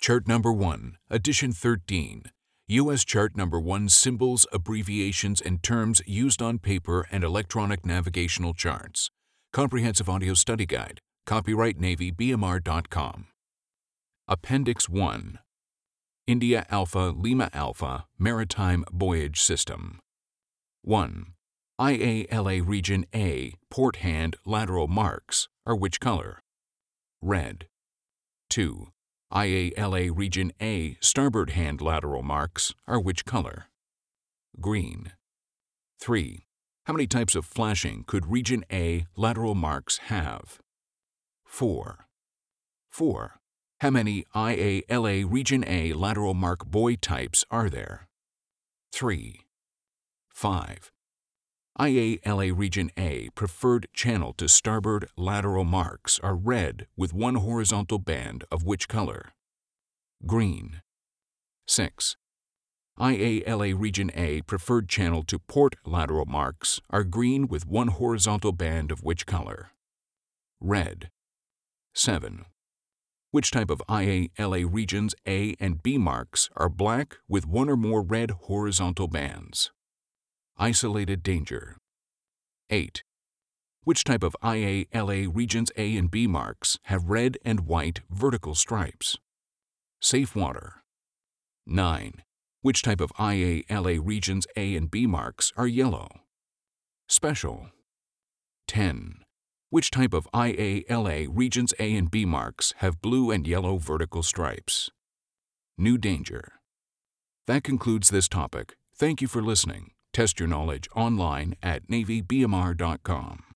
Chart number 1, edition 13. U.S. Chart number 1 Symbols, abbreviations, and terms used on paper and electronic navigational charts. Comprehensive Audio Study Guide. Copyright Navy BMR.com. Appendix 1 India Alpha Lima Alpha Maritime Buoyage System 1. IALA Region A port hand lateral marks are which color? Red. 2. IALA Region A starboard hand lateral marks are which color? Green. 3. How many types of flashing could Region A lateral marks have? 4. 4. How many IALA Region A lateral mark buoy types are there? 3. 5. IALA Region A preferred channel to starboard lateral marks are red with one horizontal band of which color? Green. 6. IALA Region A preferred channel to port lateral marks are green with one horizontal band of which color? Red. 7. Which type of IALA regions A and B marks are black with one or more red horizontal bands? Isolated danger. 8. Which type of IALA regions A and B marks have red and white vertical stripes? Safe water. 9. Which type of IALA regions A and B marks are yellow? Special. 10. Which type of IALA regions A and B marks have blue and yellow vertical stripes? New danger. That concludes this topic. Thank you for listening. Test your knowledge online at NavyBMR.com.